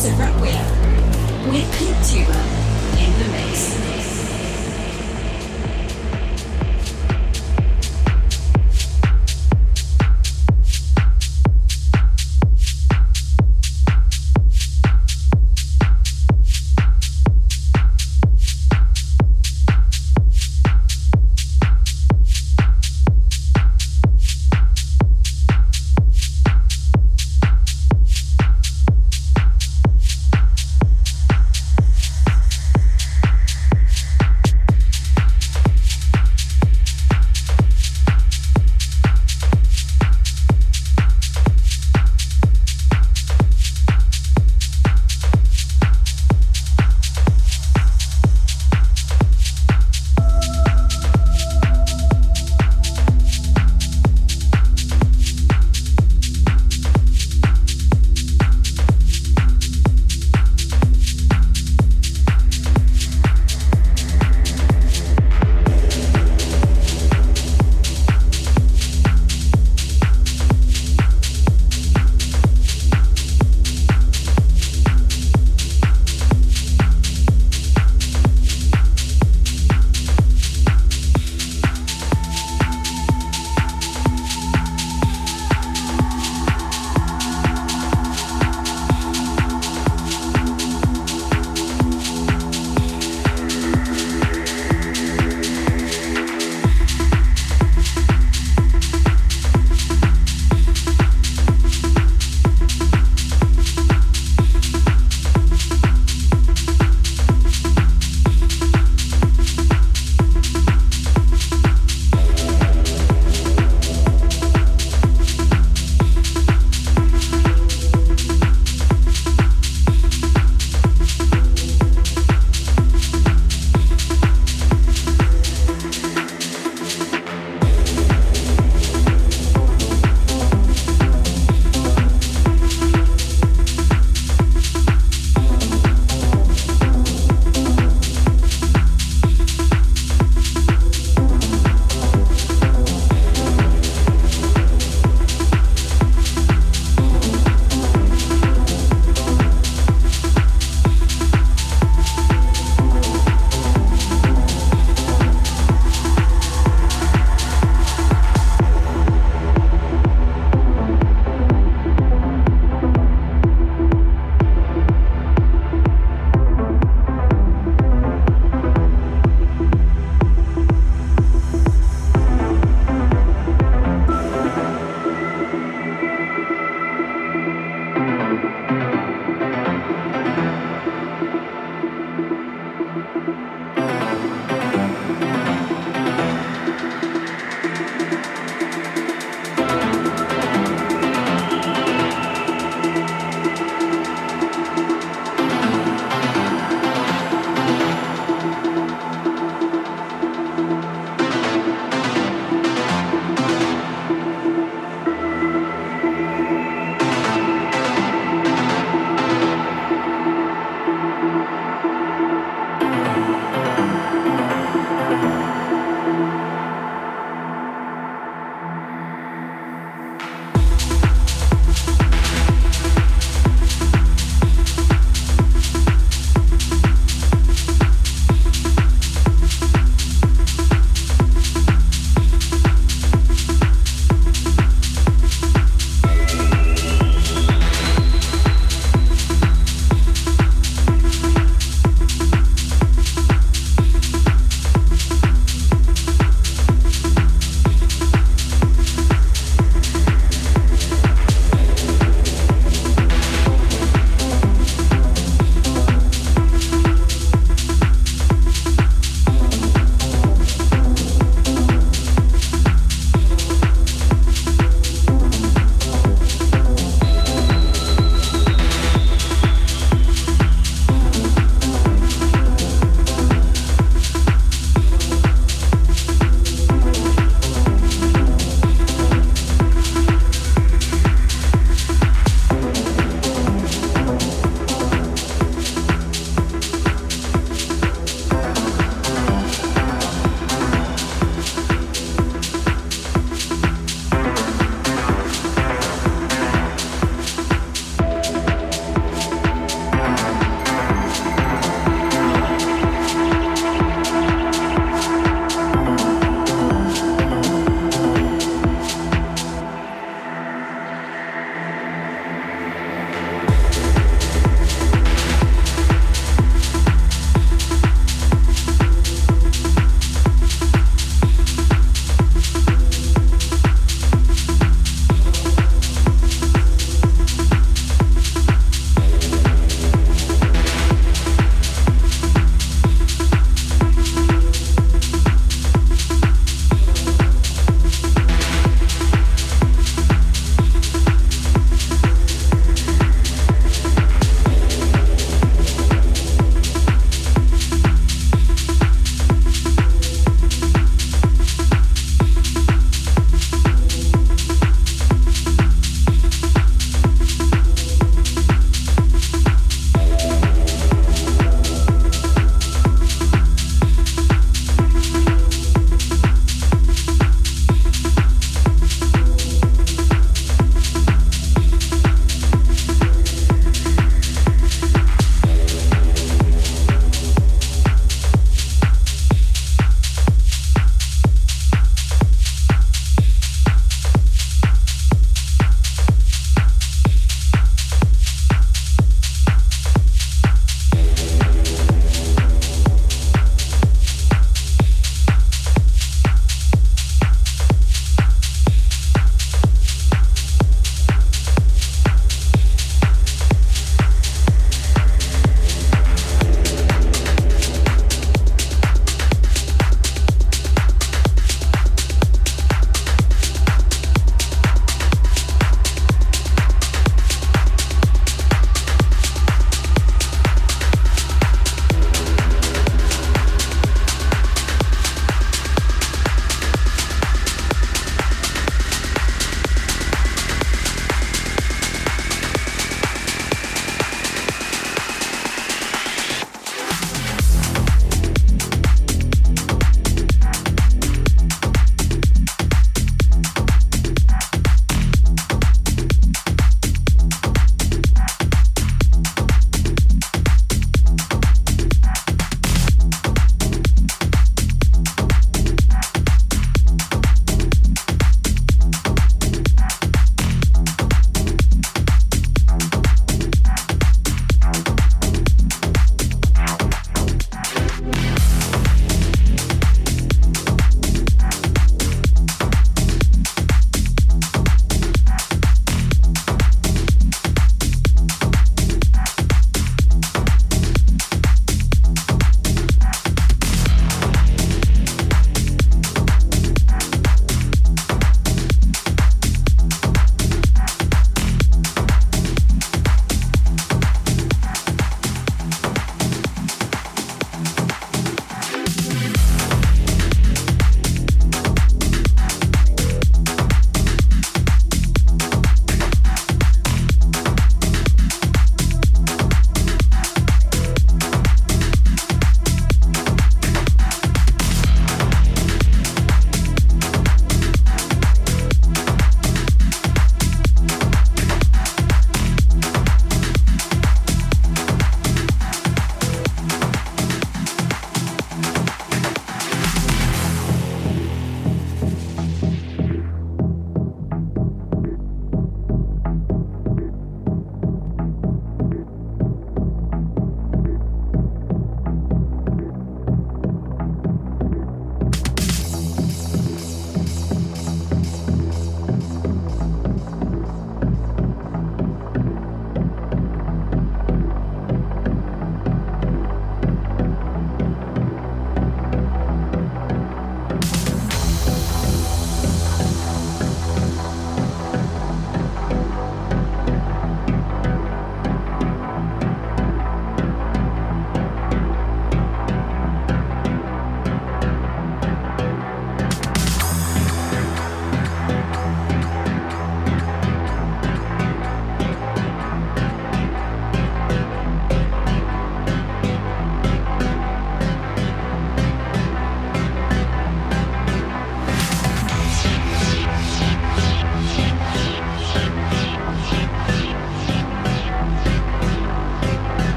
Massive Rap with Pete Tuber in the mix.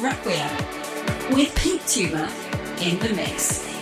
Requiem with Pink Tuber in the mix.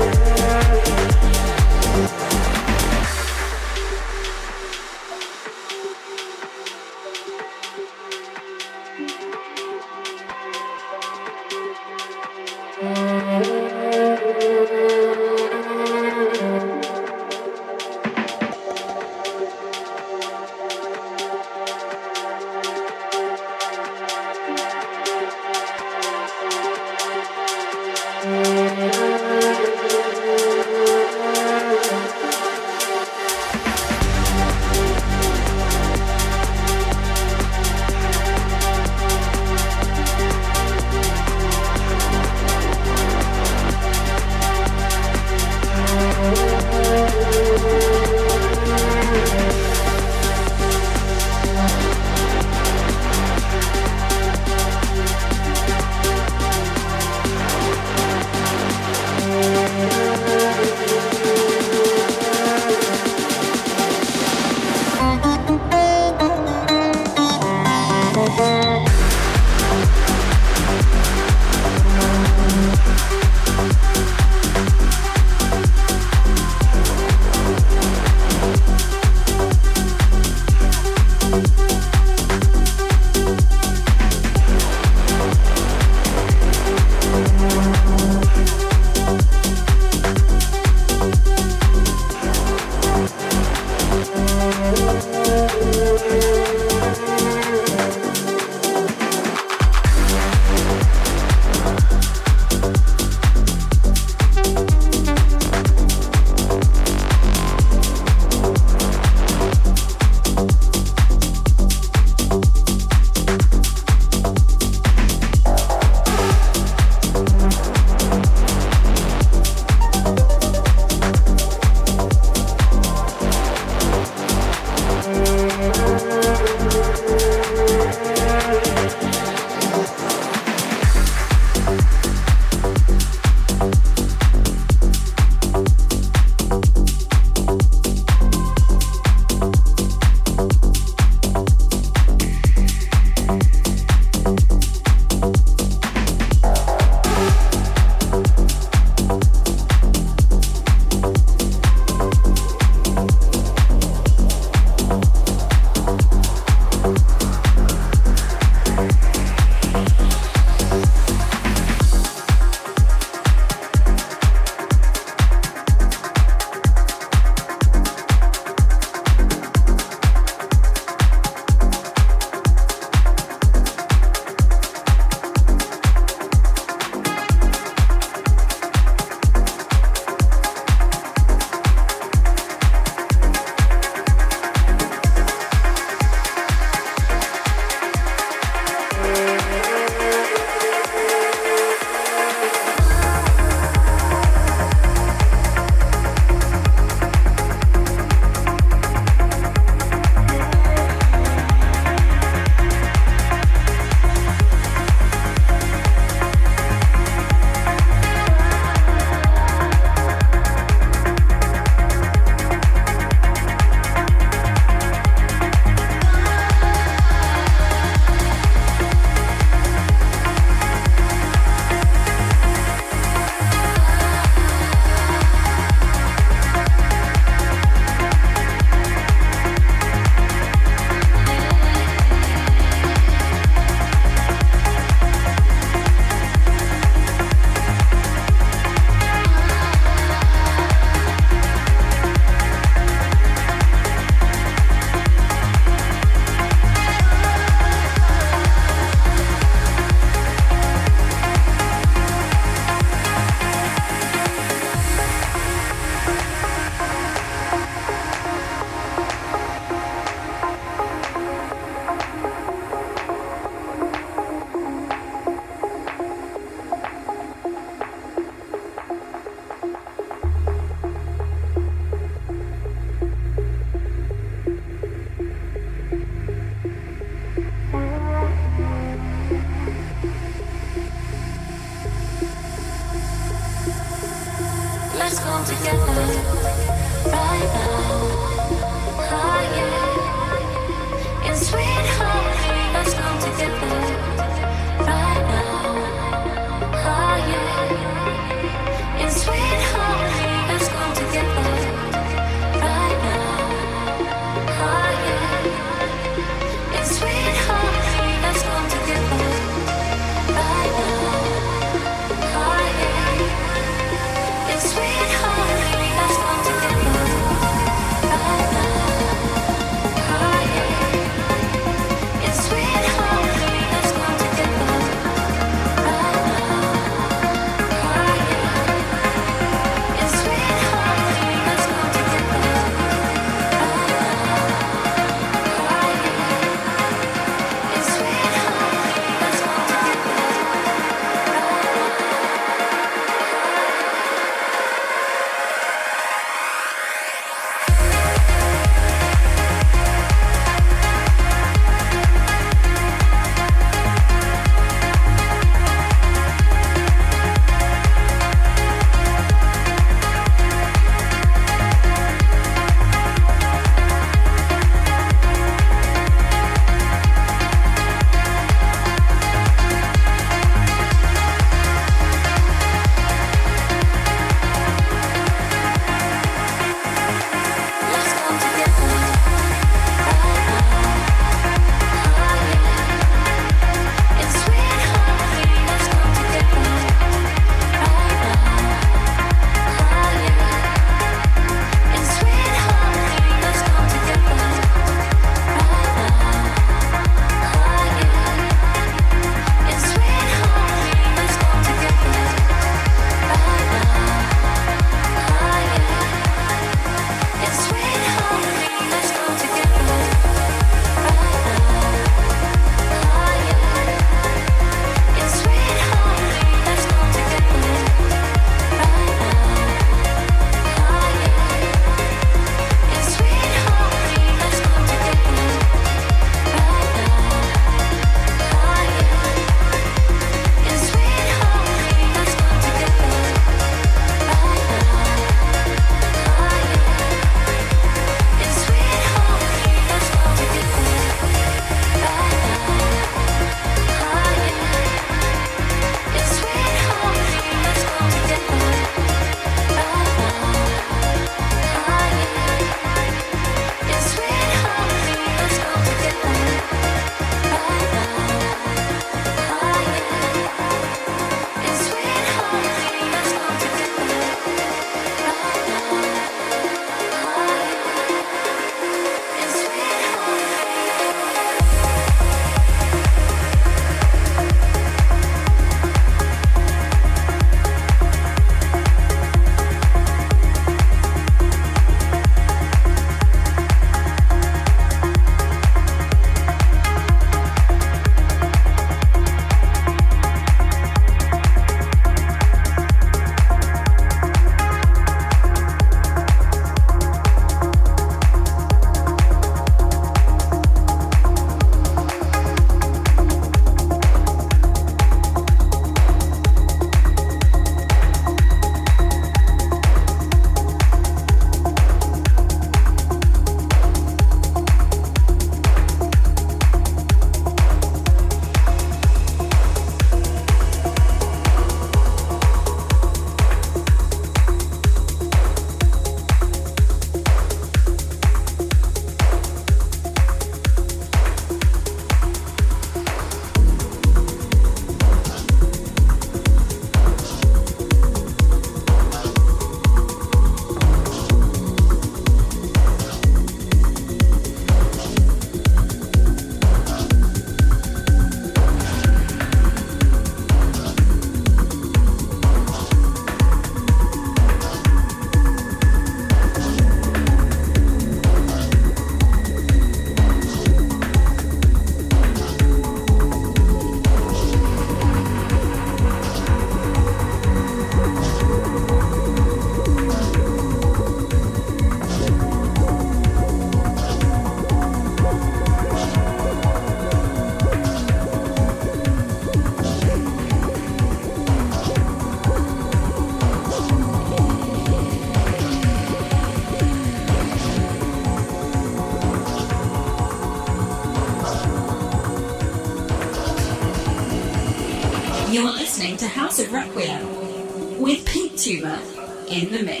In the mix.